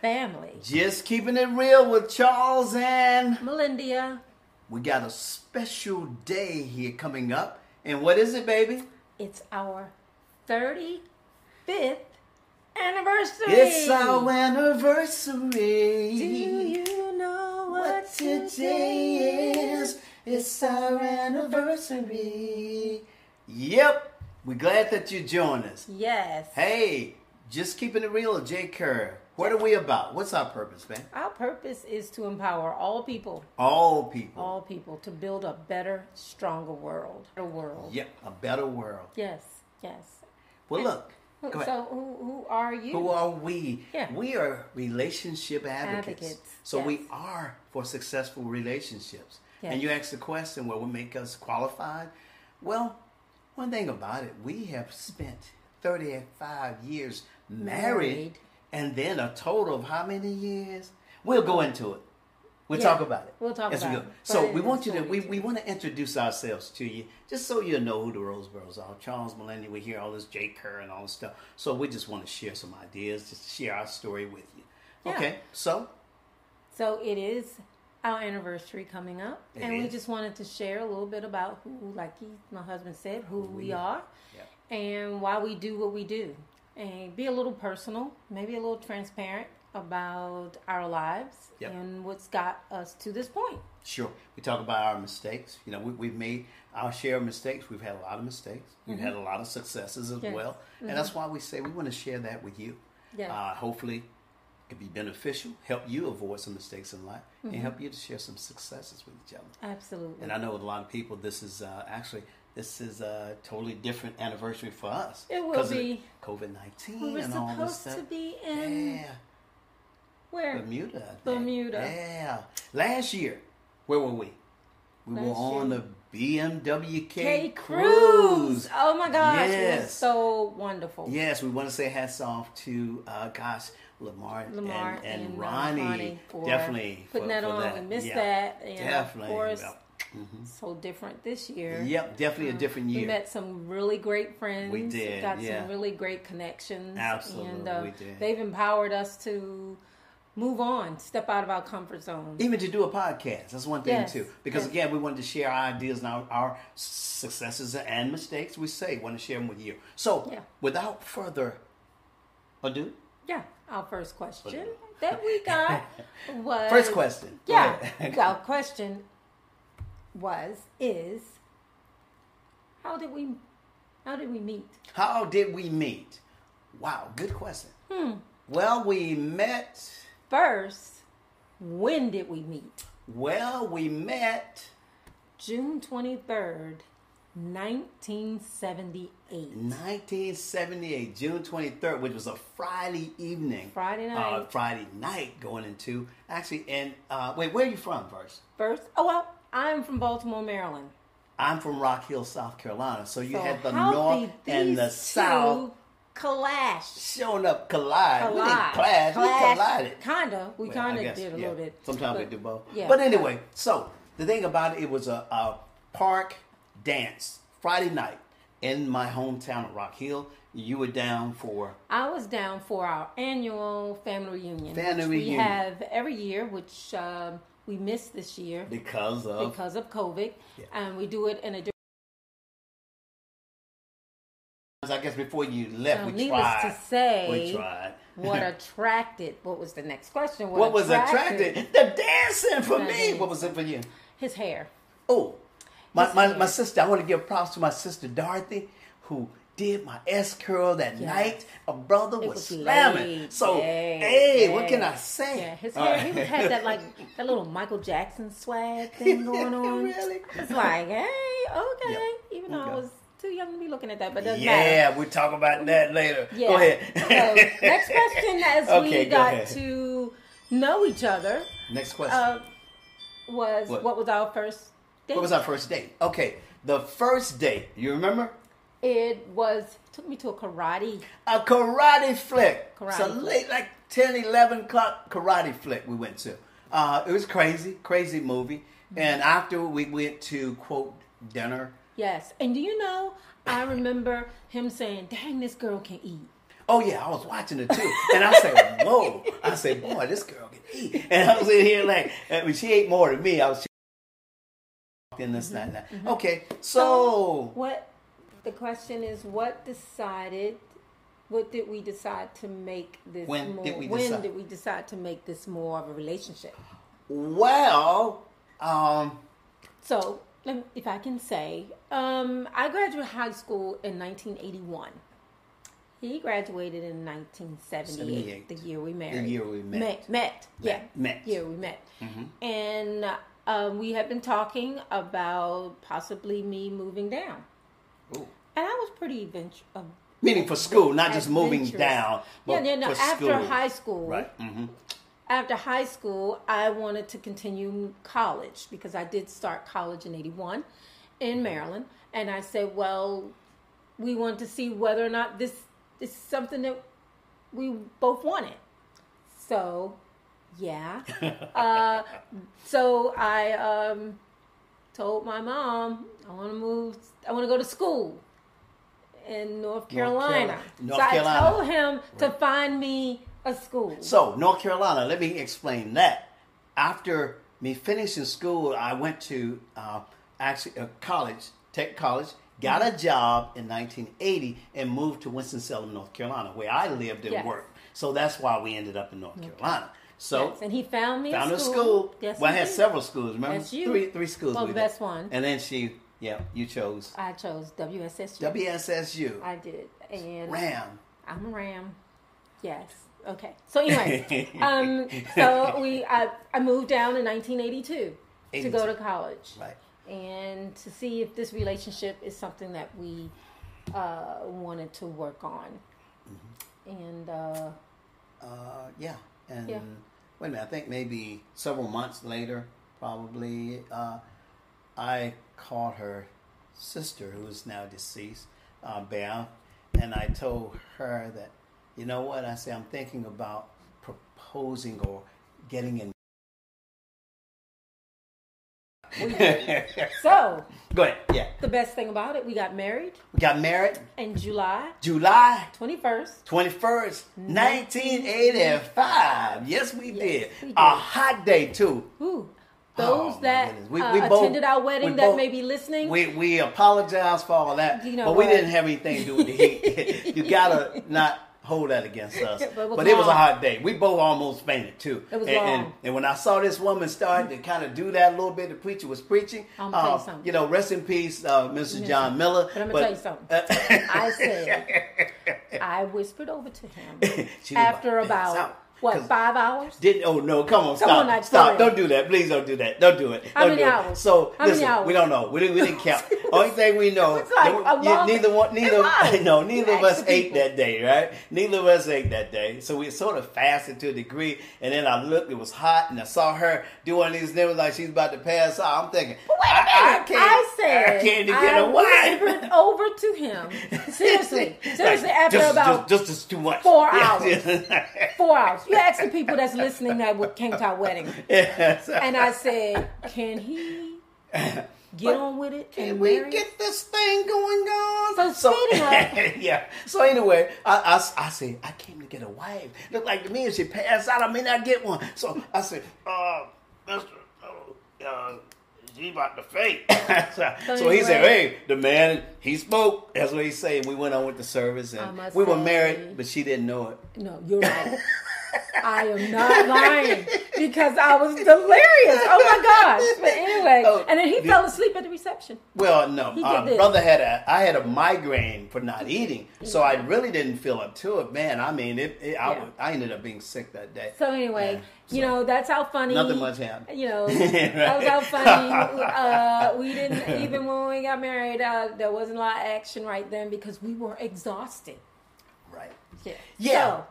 family? Family? Just keeping it real with Charles and Melindia. we got a special day here coming up. And what is it, baby? It's our 35th anniversary. It's our anniversary. Do you know what, what today is? It's our anniversary. Yep. We're glad that you joined us. Yes. Hey, just keeping it real, Jay Kerr. What are we about? What's our purpose, man? Our purpose is to empower all people, All people. all people, to build a better, stronger world. A world. Yep, a better world. Yes, yes. Well, look. Who- So, who, who are you? Who are we? Yeah. We are relationship advocates. Advocates, So we are for successful relationships. Yes. And you ask the question, what would make us qualified? Well, one thing about it, we have spent 35 years married, Married. And then a total of how many years? We'll go into it. We'll Yeah, talk about it. we'll talk as we go. it. So we want you to we, we want to introduce ourselves to you, just so you know who the Roseborough are. Charles Millennium, we hear all this J. Kerr and all this stuff. So we just want to share some ideas, just share our story with you. Yeah. Okay, so So it is our anniversary coming up, It and we just wanted to share a little bit about who, like he, my husband said, who we we are, yeah. and why we do what we do, and be a little personal, maybe a little transparent about our lives Yep. and what's got us to this point. Sure. We talk about our mistakes. You know, we, we've made our share of mistakes. We've had a lot of mistakes. We've had a lot of successes as Mm-hmm. Yes. well. And that's why we say we want to share that with you. Yes. Uh, hopefully, it be beneficial, help you avoid some mistakes in life, Mm-hmm. and help you to share some successes with each other. Absolutely. And I know with a lot of people, this is uh, actually this is a totally different anniversary for us. It will be. COVID nineteen we were and all this supposed stuff. to be in yeah, where? Bermuda. Bermuda. Yeah. Last year, where were we? We were Last on year. the BMWK K cruise. Oh my gosh, it was Yes. so wonderful. Yes, we want to say hats off to uh, gosh, Lamar, Lamar and, and, and, uh, Ronnie. Ronnie for definitely putting for, that for on. That. We missed Yeah. that, and Definitely. of course, Well, mhm. so different this year. Yep, definitely a different year. We met some really great friends. We did, Got yeah. some really great connections. Absolutely, and, uh, we did. They've empowered us to move on, step out of our comfort zone. Even to do a podcast, that's one thing Yes, too. Because yes. again, we wanted to share our ideas and our, our successes and mistakes. We say want to share them with you. So, Yeah. without further ado, Yeah, our first question that we got was first question. Yeah, our question was is how did we how did we meet? How did we meet? Wow, good question. Hmm. Well, we met. First, when did we meet? Well, we met June twenty third, nineteen seventy eight. 1978, June 23rd, which was a Friday evening. Friday Uh, night. Friday night going into actually. And uh, wait, where are you from first? First, oh well, I'm from Baltimore, Maryland. I'm from Rock Hill, South Carolina. So you So had the north and the south clash. showing up collide. We didn't Collide. clash, we collided. Kinda. We Well, kinda guess, did a yeah. little bit. Sometimes we do both. yeah. But anyway, so the thing about it, it was a, a park dance Friday night in my hometown of Rock Hill. You were down for I was down for our annual family reunion, Family which we reunion. have every year, which um, we missed this year because of because of COVID, Yeah. and we do it in a different. I guess before you left, So we needless tried. to say, we tried. What attracted? What was the next question? What was attracted? The dancing for me. What was it for you? His hair. Oh, my, His my, hair. my sister, I want to give props to my sister Dorothy, who did my S curl that Yes. night. A brother was, was slamming. laid, So, laid, hey, what can I say? Yeah, his hair. right. He was, had that like that little Michael Jackson swag thing going on. Really? It's like, hey, okay. Yeah. Even though I was too young to be looking at that, but doesn't matter. Yeah, we'll talk about that later. Yeah. Go ahead. so next question, as Okay, we go got ahead. to know each other, Next question. uh, was What? what? was our first date? what was our first date? Okay, the first date. You remember? It was took me to a karate. A karate flick. Karate so late, like 10, 11 o'clock karate flick we went to. Uh, it was crazy, crazy movie. Mm-hmm. And after we went to, quote, dinner. Yes, and do you know? I remember him saying, "Dang, this girl can eat." Oh yeah, I was watching it too, and I said, "Whoa!" I said, "Boy, this girl can eat." And I was in here like, I mean, she ate more than me. I was in this, that, and that. Okay, so what the question is, what decided? What did we decide to make this When more? did we when decide? did we decide to make this more of a relationship? well, um, So, if I can say, um, I graduated high school in 1981. He graduated in 1978, the year we married. The year we met. Met, met, yeah, met. Mm-hmm. year we met. And um, we had been talking about possibly me moving down. ooh. And I was pretty adventurous. Uh, meaning for school, not just moving down, but yeah, yeah, no. for After school. high school, right? hmm after high school, I wanted to continue college because I did start college in 81 in Maryland. And I said, well, we want to see whether or not this is something that we both wanted. So, yeah. uh, so I um, told my mom, I want to move, I want to go to school in North Carolina. Carolina. North so I told him to find me a school. So, North Carolina, let me explain that. After me finishing school, I went to uh, actually uh, college, Tech College, got Mm-hmm. a job in 1980, and moved to Winston-Salem, North Carolina, where I lived and Yes. worked. So that's why we ended up in North Carolina. So, Yes, and he found me found a a school. school. Yes, well, I had did. several schools. Remember, three three schools. Well, we the best one. And then she, yeah, you chose I chose WSSU. WSSU. I did, and Ram. I'm Ram. Yes. Okay. So anyway, um, so we I, I moved down in 1982 to go to college Right. and to see if this relationship is something that we uh, wanted to work on. Mm-hmm. And uh, Uh, yeah, and Yeah. wait a minute. I think maybe several months later, probably, uh, I called her sister, who is now deceased, uh, Beth, and I told her that, you know what? I said I'm thinking about proposing or getting in. so Go ahead. Yeah, the best thing about it, we got married we got married in July July 21st. 21st, 1985. Yes, we did. we did. A hot day, too. Ooh. Oh, Those my that goodness. We- uh, both- attended our wedding we that both- may be listening. We we apologize for all that, You know but we didn't have anything to do with the heat. you gotta not hold that against us. But it was but it was a hot day. We both almost fainted too. It was and, and, long. and when I saw this woman start to kind of do that a little bit, the preacher was preaching. I'm gonna tell you uh, something. You know, rest in peace, uh, Mr. John Miller. But I'm gonna tell you something. I said, I whispered over to him after about to pass about out. what five hours. Didn't oh no, come on, Come stop. on, stop. Don't do that. Please don't do that. Don't do it. How Don't many do it. hours? So How many listen, hours? we don't know. We didn't we didn't count. Only thing we know like that a we- long- neither one neither no, neither of us ate people. that day, right? Neither of us ate that day. So we sort of fasted to a degree and then I looked, it was hot, and I saw her do one of these nibbles like she's about to pass out. I'm thinking, Wait a I, I minute. can't I said I can't get I away. over to him. Seriously, seriously. Like, after just, about just, just, just too much. four hours. four hours, you ask the people that's listening that came to our wedding, Yes. and I said, "Can he get on with it Can and we marry?" get this thing going on? So up- yeah. So anyway, I, I, I say I came to get a wife. Look like to me if she passed out, I may not get one. So I said, uh, Mister, uh, uh, she about to faint. so, so he said, hey, the man he spoke. That's what he said. We went on with the service, and we were married, but she didn't know it. No, you're right. I am not lying because I was delirious. Oh my gosh! But anyway, Oh, and then he the- fell asleep at the reception. Well, no, He uh, brother had a. I had a migraine for not eating, so I really didn't feel up to it. Man, I mean, it. it I, Yeah. I ended up being sick that day. So anyway, Yeah, you so know that's how funny. Nothing much happened. You know, that was how funny. Uh, we didn't even when we got married. Uh, there wasn't a lot of action right then because we were exhausted. Right. Yeah. Yeah. So,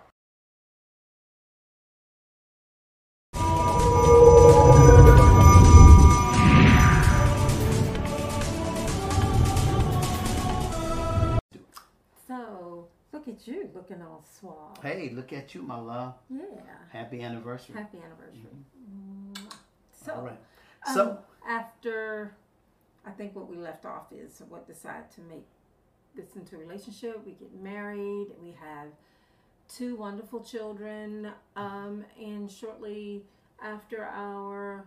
look at you looking all suave. Hey, look at you, my love. Yeah. Happy anniversary. Happy anniversary. Mwah. So, All right. um, So, after, I think what we left off is what decided to make this into a relationship. We get married. We have two wonderful children, um, and shortly after our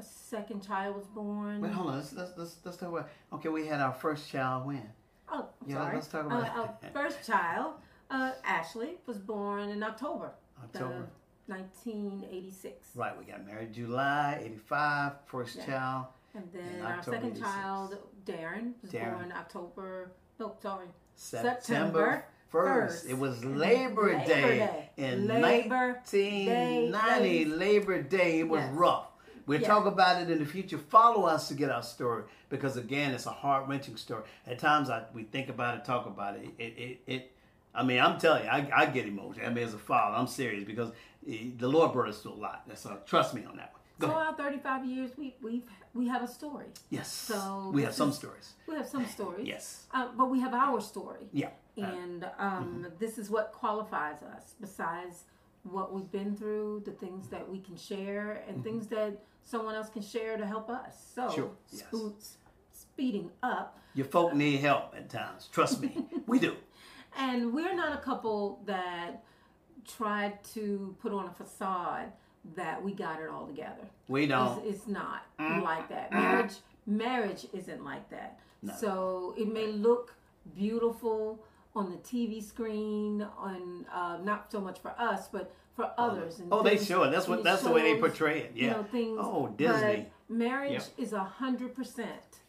second child was born. Wait, hold on. Let's let's let's, let's talk about. Okay, we had our first child when. Oh, I'm Yeah, sorry. let's talk about uh, our first child, uh, Ashley, was born in October. October. The 1986. Right, we got married July '85. First Yeah. child. And then our October second 86. child, Darren, was Darren. born October. No, sorry. September September first. first. It was Labor, Labor Day, Day. in Labor 1990. Day. Labor Day. It was Yes. rough. We'll Yeah. talk about it in the future. Follow us to get our story because again, it's a heart wrenching story. At times, I we think about it, talk about it. It it. it I mean, I'm telling you, I, I get emotional. I mean, as a father, I'm serious because eh, the Lord brought us through a lot. That's uh, trust me on that one. Go So ahead. our 35 years, we we we have a story. Yes. so we have some is- stories. We have some stories. Yes. Uh, but we have our story. Yeah. Uh, And um, this is what qualifies us, besides what we've been through, the things that we can share, and things that someone else can share to help us. So. Sure, yes. spoots, speeding up. Your folk need help at times. Trust me, we do. And we're not a couple that tried to put on a facade that we got it all together. We don't. It's, it's not Mm. like that. Marriage, marriage isn't like that. So it may look beautiful on the TV screen, on uh, not so much for us, but for others. And Oh, they show it. That's what. That's the way they portray it. Yeah. You know things. Oh, Disney. But marriage Yep. is a hundred percent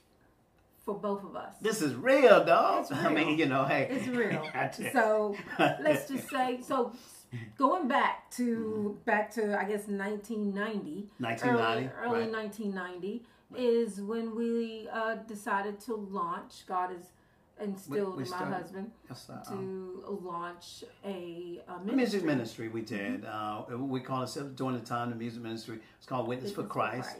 for both of us. This is real, dog. It's I mean, you know, hey. It's real. I tell you. so let's just say so. Going back to back to I guess 1990, 1990, early, early right. 1990 is when we uh, decided to launch. God has instilled we in my started- husband Yes, uh, to launch a, a music ministry. we did. Uh, we called ourselves during the time the music ministry. It's called Witness, for Witness Christ.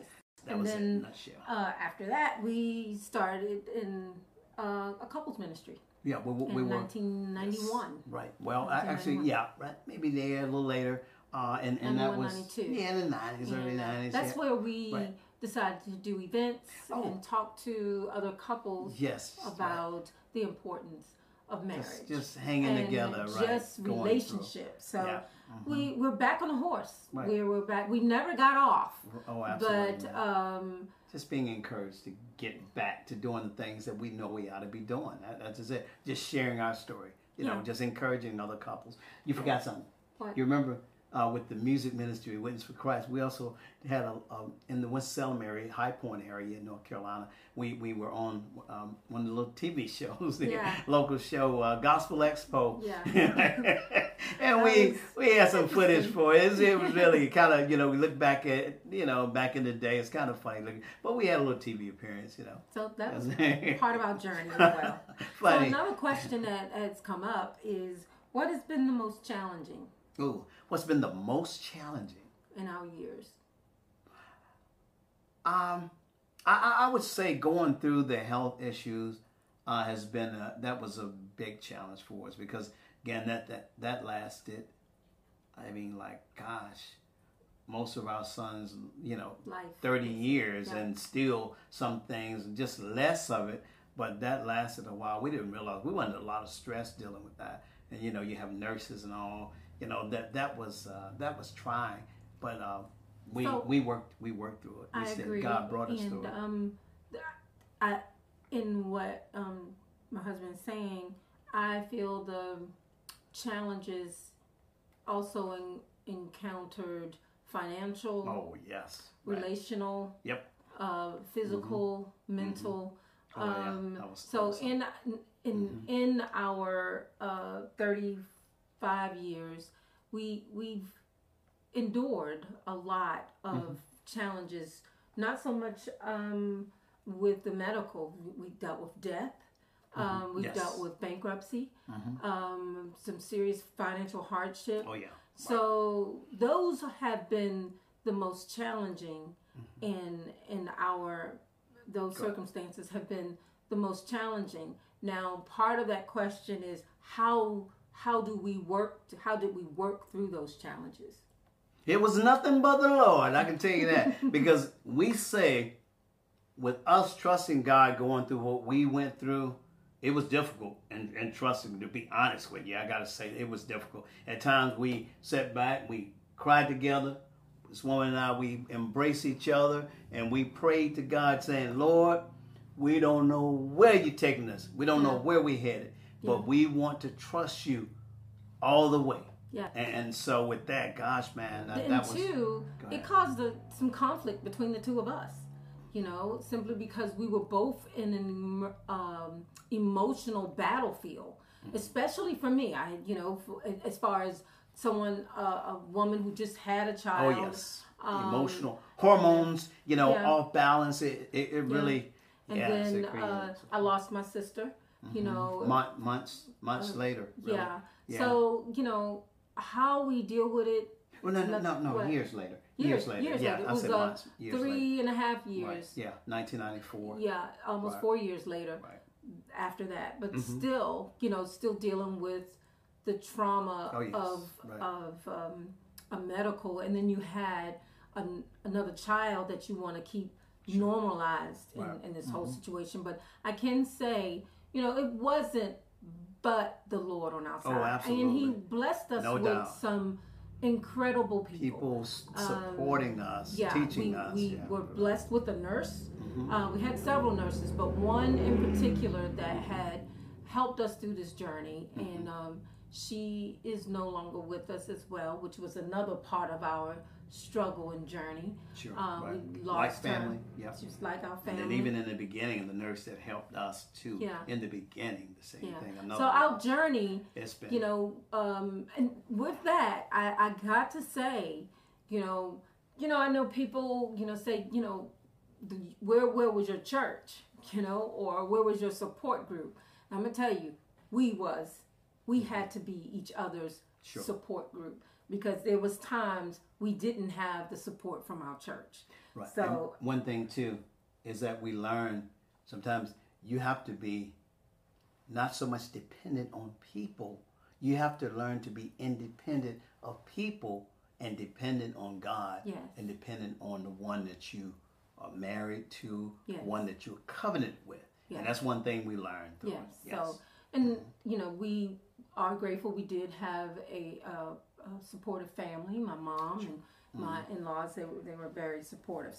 That And was it then nutshell. uh, after that, we started in uh, a couples ministry Yeah, we, we, in we were 1991. right. Well, I, actually, yeah, right. Maybe there a little later. Uh, and and that was 92. yeah in the nineties, early And, uh, nineties. That's yeah. where we Right. decided to do events Oh. and talk to other couples yes right. The importance of marriage. just, just hanging together, right? Just Going through. relationships. So Yeah. we we're back on a horse. Right. We we're back. We never got off. Oh, absolutely. But um, just being encouraged to get back to doing the things that we know we ought to be doing. That, that's just it. Just sharing our story. You know, just encouraging other couples. You forgot something. What? You remember uh, with the music ministry, Witness for Christ, we also had a, um, in the Winston-Salem area, High Point area in North Carolina. We we were on um, one of the little TV shows, the Yeah. local show, uh, Gospel Expo. Yeah. and That we we had some footage for it. It was really kind of you know we look back at you know back in the day. It's kind of funny looking, but we had a little TV appearance. You know, so that was part of our journey as well. So another question that has come up is what has been the most challenging Ooh, what's been the most challenging? in our years? Um, I, I would say going through the health issues uh, has been a, that was a big challenge for us because again that that that lasted. I mean, like gosh, most of our sons, you know, Life. thirty years, Yeah. and still some things just less of it. But that lasted a while. We didn't realize we went under a lot of stress dealing with that, and you know, you have nurses and all. You know that that was uh, that was trying, but uh, we So- we worked we worked through it. We I said agree. God brought us and, through it. Um, I, in what um, my husband's saying, I feel the challenges also in, encountered financial, oh yes, right. relational, Yep. uh, physical, mental. Oh, yeah. um, That was- so was- in in in our uh, thirty five years, we we've endured a lot of Mm-hmm. challenges. Not so much um, with the medical. We dealt with death. Um, we've Mm-hmm. Yes. dealt with bankruptcy, Mm. um, some serious financial hardship. Oh yeah. So those have been the most challenging Mm-hmm. in in our those circumstances have been the most challenging. Now, part of that question is how how do we work how did we work through those challenges? It was nothing but the Lord. I can tell you that. Because we say, with us trusting God, going through what we went through, it was difficult. And, and trust me to be honest with you i gotta say it was difficult. At times we sat back we cried together. This woman and i we embraced each other and we prayed to god saying lord we don't know where you're taking us. We don't know uh-huh. where we're headed but we want to trust you all the way Yeah. and, so with that gosh man that, and that was two, it caused a, some conflict between the two of us. You know, simply because we were both in an um, emotional battlefield. Mm-hmm. Especially for me, I you know, as far as someone, uh, a woman who just had a child. Oh yes, um, emotional hormones. You know, yeah. off balance. It it, it really. And yes, then uh, I lost my sister. You know, Mon- months months later. Really. yeah. Yeah. So you know how we deal with it. Well, no, no, no, no. what? Years later. Years, Years, later. years yeah, later. It I was said uh, months. Years later. three and a half years. Right. Yeah, 1994. Yeah, almost Right. four years later Right. after that. But Mhm. still, you know, still dealing with the trauma Oh, yes. of Right. of um, a medical, and then you had an, another child that you want to keep normalized in. Mm-hmm. in this whole situation. But I can say, you know, it wasn't but the Lord on our Oh, side, and He blessed us No with doubt. some incredible people. People Um, supporting us, yeah, teaching we, us. we yeah. were blessed with a nurse. Mhm. Uh, we had several nurses, but one in particular that had helped us through this journey, Mm-hmm. and um, she is no longer with us as well, which was another part of our struggle and journey. Sure. Um, right. we like lost her. family. Yeah. Just like our And family. then even in the beginning, the nurse that helped us too. Yeah. In the beginning, the same yeah. thing. So our journey it's been. you know um and with that i i got to say you know you know i know people you know say you know the, where where was your church you know or where was your support group i'm gonna tell you we was we had to be each other's Sure. support group because there was times we didn't have the support from our church Right. So- And one thing too is that we learn sometimes you have to be not so much dependent on people. You have to learn to be independent of people and dependent on God Yes. and dependent on the one that you are married to, Yes. one that you're covenant with. Yes. And that's one thing we learned. through it. Yes. So, and you know, we are grateful. We did have a, uh, a supportive family. My mom and my Mm-hmm. in-laws. They were they were very supportive.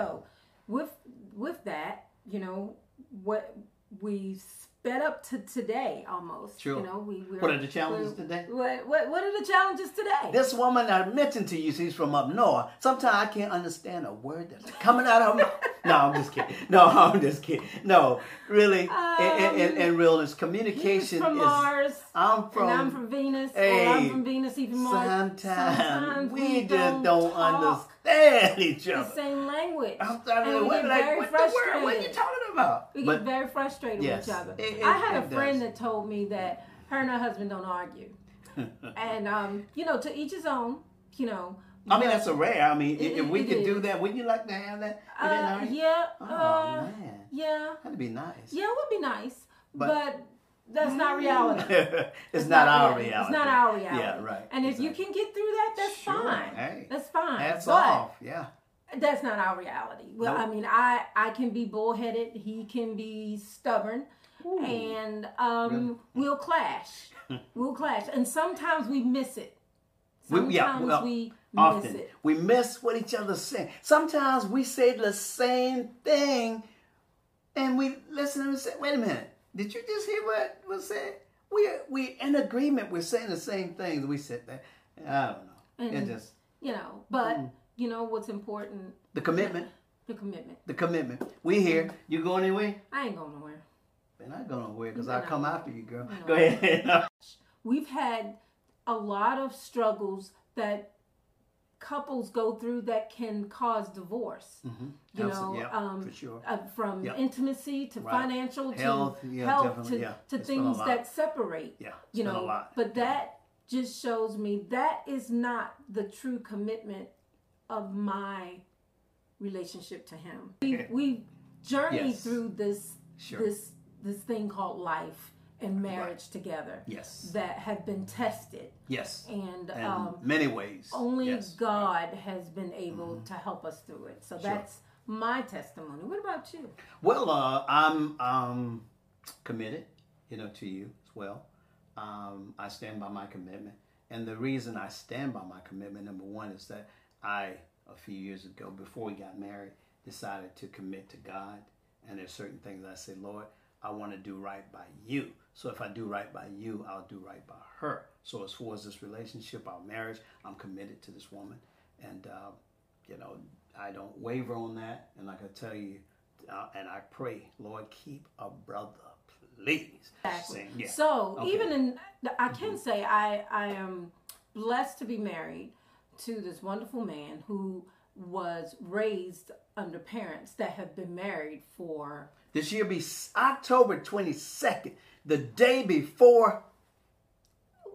So, with with that, you know, what we sped up to today almost. Sure. You know, we we're, What are the challenges today? What, what what are the challenges today? This woman I mentioned to you, she's from up north. Sometimes I can't understand a word that's coming out of her mouth. No, I'm just kidding. No, I'm just kidding. No, really, in, in, in, in realness, communication from is. Mars. I'm from. and I'm from Venus. Hey, I'm from Venus even more. Sometimes, we, just don't don't, understand each the other. same language. I'm trying And we what, get like, very what the word? What are you talking about? We But get very frustrated Yes, with each other. it- it- I had a friend does. that told me that her and her husband don't argue, and um, you know, to each his own. You know. I mean, but, that's a rare. I mean, It- if we could do that, would you like to have that? Uh, yeah. Oh uh, man, yeah. that'd be nice. Yeah, it would be nice, But- but, that's not reality. it's, not, our reality. It's not our reality. Yeah, right. And if you can get through that, that's Sure, fine. hey. That's fine. That's but off. Yeah. that's not our reality. Well, Nope. I mean, I I can be bullheaded. He can be stubborn, Ooh. and um, we'll clash. we'll clash, and sometimes we miss it. We- Sometimes yeah, well, we Often miss we miss what each other's saying. Sometimes we say the same thing, and we listen and say, "Wait a minute, did you just hear what was said?" We we in agreement. We're saying the same things. We said that. I don't know. it And- just You know, but Mm. you know what's important? the commitment. The commitment. The commitment. We here. You going anywhere? I ain't going nowhere. Man, I go nowhere because I come after you, girl. Go ahead. We've had a lot of struggles that couples go through that can cause divorce. Mhm. You Absol- know, yeah, um, for sure. uh, from Yeah. intimacy to Right. financial Health, to yeah, health to, yeah. to It's been a things that separate. Yeah, you know, a lot. but that just shows me that is not the true commitment of my relationship to him. We we journeyed Yes. through this Sure. this this thing called life and marriage together Yes. that have been tested Yes. and In um, many ways. only yes. God has been able to help us through it. So Sure. that's my testimony. What about you? Well, uh, I'm um, committed, you know, to you as well. Um, I stand by my commitment, and the reason I stand by my commitment, number one, is that I, a few years ago, before we got married, decided to commit to God, and there's certain things I say, Lord, I want to do right by you. So if I do right by you, I'll do right by her. So as far as this relationship, our marriage, I'm committed to this woman, and uh, you know, I don't waver on that. And like I tell you, uh, and I pray, Lord, keep a brother, please. Exactly. Saying, yeah. So Okay. even in, I can say I I am blessed to be married to this wonderful man who was raised under parents that have been married for This year be October 22nd, the day before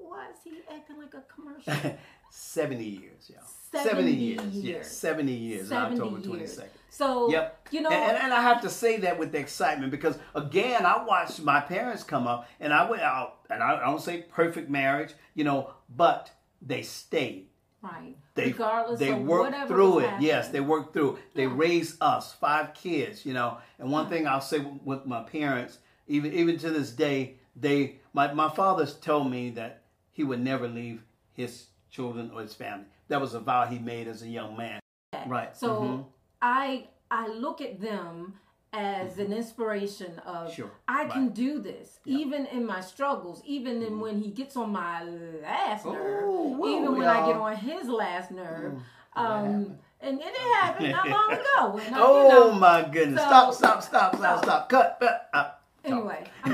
why is he acting like a commercial 70 years, y'all. 70 years. years. Yes, 70 years, 70 October years. 22nd. so Yep. you know and, and, I have to say that with excitement because again, I watched my parents come up, and I went out, and I, I don't say perfect marriage, you know, but they stayed. right They regardless they worked through it. happening. Yes, they worked through. They Yeah. raised us five kids, you know. And one thing I'll say with my parents, even even to this day, they my my father's told me that he would never leave his children or his family. That was a vow he made as a young man. Right. So Mhm. I I look at them as an inspiration of Sure. I can do this even in my struggles, even in when he gets on my last nerve, Ooh, whoa, even when I get on his last nerve. What Um, and it happened not long ago. I, oh you know, my goodness! so- stop! Stop! Stop! Stop! Stop! Cut! Cut! Uh, Anyway, I'm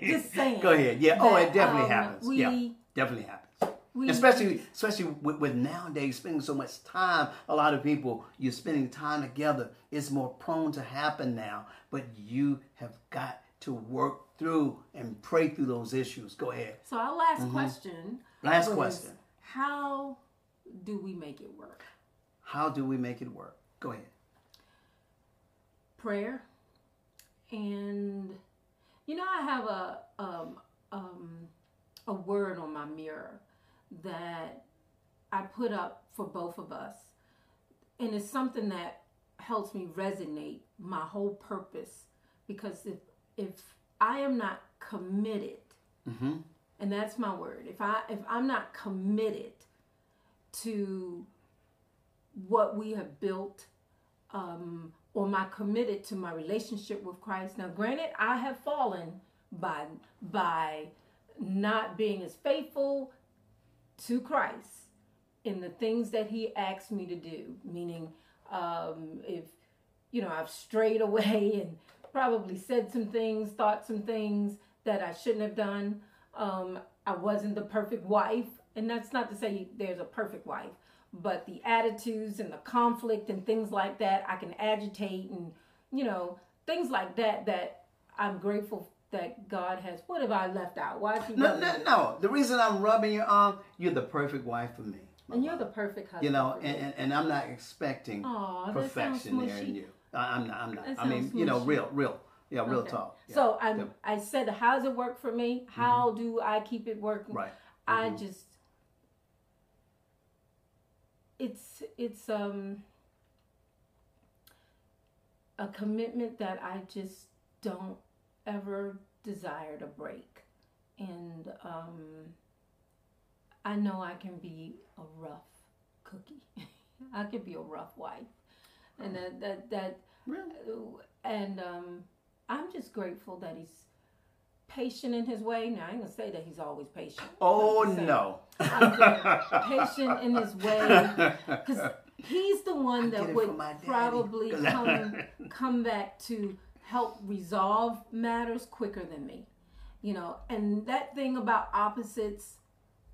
just saying. Go ahead. Yeah. oh, it definitely um, happens. We, yeah. Definitely happens. we especially especially with, with nowadays spending so much time a lot of people you're spending time together it's more prone to happen now but you have got to work through and pray through those issues go ahead So our last question. Mm-hmm. Last was, question. How do we make it work? how do we make it work go ahead prayer and you know i have a um, um, a word on my mirror that i put up for both of us and it's something that helps me resonate my whole purpose because if if i am not committed mm-hmm. and that's my word if i if i'm not committed to what we have built um or am i committed to my relationship with christ? Now granted i have fallen by by not being as faithful to christ in the things that he asked me to do. Meaning um if you know i've strayed away and probably said some things thought some things that i shouldn't have done. Um i wasn't the perfect wife. And that's not to say there's a perfect wife but the attitudes and the conflict and things like that i can agitate and you know things like that that i'm grateful that god has what have i left out why is he no, no, no the reason i'm rubbing your arm you're the perfect wife for me and you're the perfect husband you know and, and, and i'm not expecting Aw, that sounds perfection there in you I, i'm not i'm not i mean sounds you know real real yeah real Okay. talk Yeah. So I'm. Yep. I said, how does it work for me? How do I keep it working? right I Mhm. just. It's it's um. A commitment that I just don't ever desire to break, and um. I know I can be a rough cookie. I could be a rough wife, and that that that really and um, I'm just grateful that he's patient in his way. Now I ain't gonna say that he's always patient. Oh I'm just saying, no! Patient in his way because he's the one that would probably come come back to help resolve matters quicker than me. You know, and that thing about opposites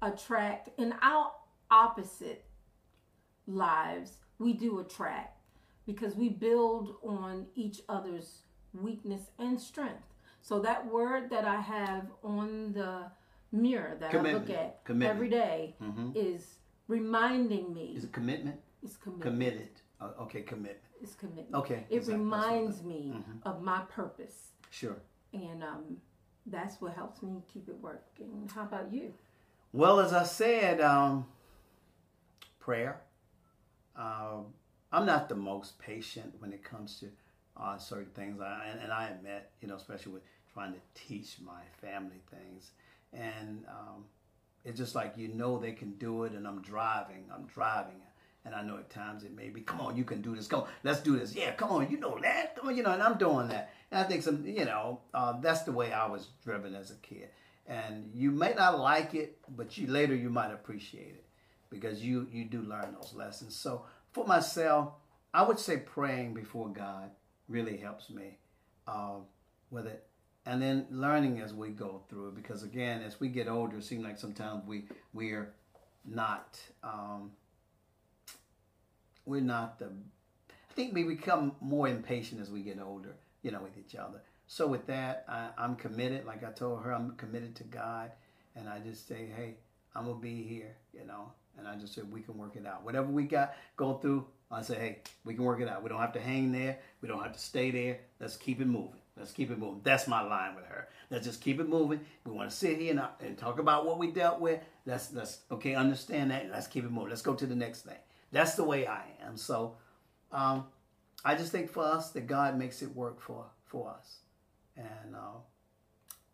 attract in our opposite lives we do attract because we build on each other's weakness and strength. So that word that I have on the mirror that I look at Commitment. every day Mhm. is reminding me Is it commitment? it's commitment. Committed. Uh, okay, commitment. It's commitment. Okay. It exactly. Reminds me Mhm. of my purpose. Sure. and um, that's what helps me keep it working. How about you? Well, as I said, um, prayer, um, I'm not the most patient when it comes to uh, certain things. I, and, and, I admit, you know, especially with trying to teach my family things. And um, it's just like, you know, they can do it, and I'm driving, I'm driving. And I know at times it may be, come on, you can do this. Come on, let's do this. Yeah, come on, you know that. Come on, you know, and I'm doing that. And I think some, you know, uh, that's the way I was driven as a kid. And you may not like it, but you later you might appreciate it because you you do learn those lessons. So for myself, I would say praying before God really helps me uh, with it. And then learning as we go through it, because again, as we get older, it seems like sometimes we we're not um, we're not the. I think we become more impatient as we get older, you know, with each other. So with that, I, I'm committed. Like I told her, I'm committed to God, and I just say, hey, I'm gonna be here, you know. And I just said we can work it out. Whatever we got go through, I say, hey, we can work it out. We don't have to hang there. We don't have to stay there. Let's keep it moving. Let's keep it moving. That's my line with her. Let's just keep it moving. We want to sit here and, and talk about what we dealt with. Let's let's okay understand that. Let's keep it moving. Let's go to the next thing. That's the way I am. So, um, I just think for us that God makes it work for for us, and uh,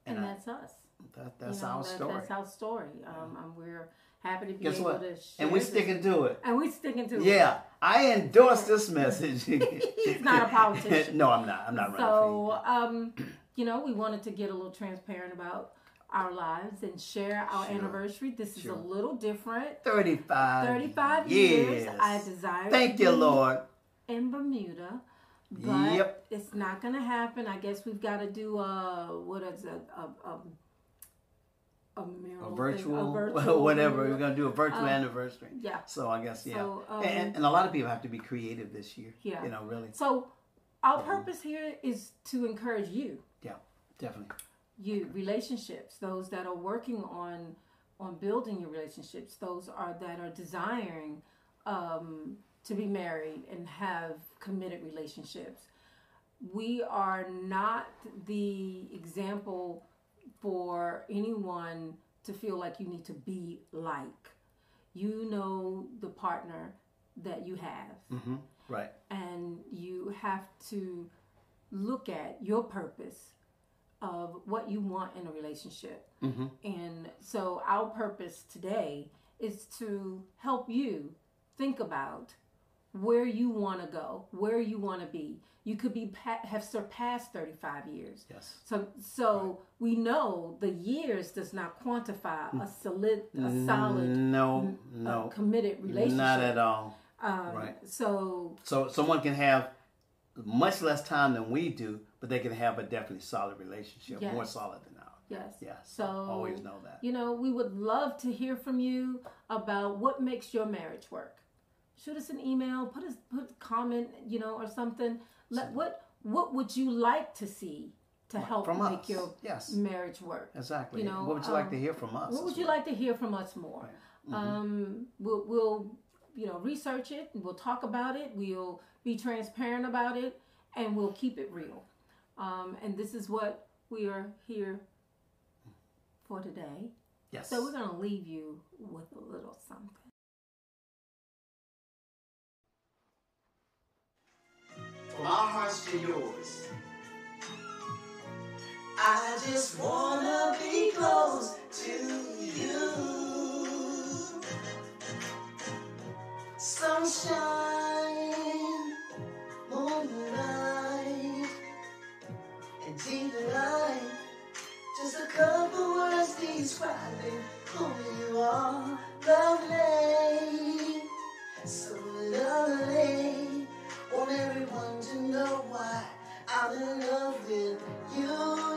and, and that's I, us. That, that's you know, our that, story. That's our story. Um, and we're happy to be Guess able what? to share. And we're sticking to it. And we're sticking to it. Yeah, I endorse this message. He's not a politician. no, I'm not. I'm not. Running. So, um, you know, we wanted to get a little transparent about our lives and share our sure. anniversary. This sure. is a little different. 35. 35 years. years. I desire Thank you, Lord. In Bermuda. But yep. it's not going to happen. I guess we've got to do a, what is it, a, a a, a virtual, thing, a virtual whatever. We're gonna do a virtual anniversary. Yeah. So I guess yeah, so, um, and, and a lot of people have to be creative this year. Yeah. You know, really. So our purpose here is to encourage you. Yeah, definitely. You relationships, those that are working on on building your relationships, those are that are desiring um, to be married and have committed relationships. We are not the example for anyone to feel like you need to be like. You know the partner that you have. Mm-hmm. Right. And you have to look at your purpose of what you want in a relationship. Mm-hmm. And so, our purpose today is to help you think about where you want to go, where you want to be. You could be have surpassed 35 years. Yes. So so right. we know the years does not quantify a solid a solid no no committed relationship. Not at all. Um, right. So so someone can have much less time than we do, but they can have a definitely solid relationship, yes. more solid than ours. Yes. Yes. So always know that. You know, we would love to hear from you about what makes your marriage work shoot us an email, put us put a comment, you know, or something. Let what what would you like to see to help from make us. your yes. marriage work? Exactly. You know, what would you um, like to um, hear from us? What would you well? like to hear from us more? Right. Mm-hmm. Um, we'll we'll you know research it. We'll talk about it. We'll be transparent about it, and we'll keep it real. Um, and this is what we are here for today. Yes. So we're going to leave you with a little something. From our hearts to yours. I just wanna be close to you. Sunshine, moonlight, and deep light. Just a couple words describing who you are. Lovely, so lovely. Want everyone to know why I'm in love with you,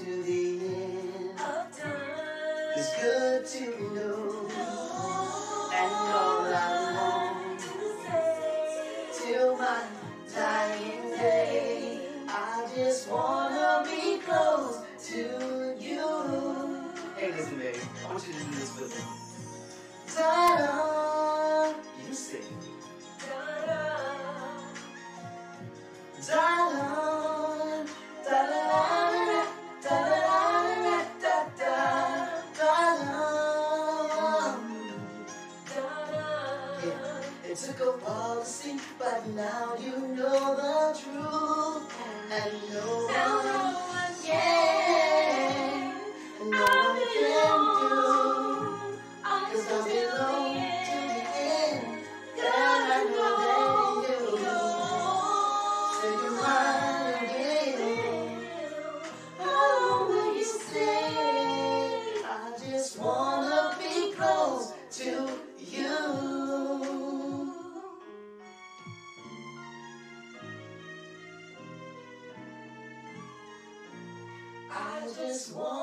unto the end. of time. It's good to know, and all I want to till my dying day. I just wanna be close to you. Hey, listen, babe. I want you to do this with me. Ta-da! You sing. da-da. Da-da, now you know the I just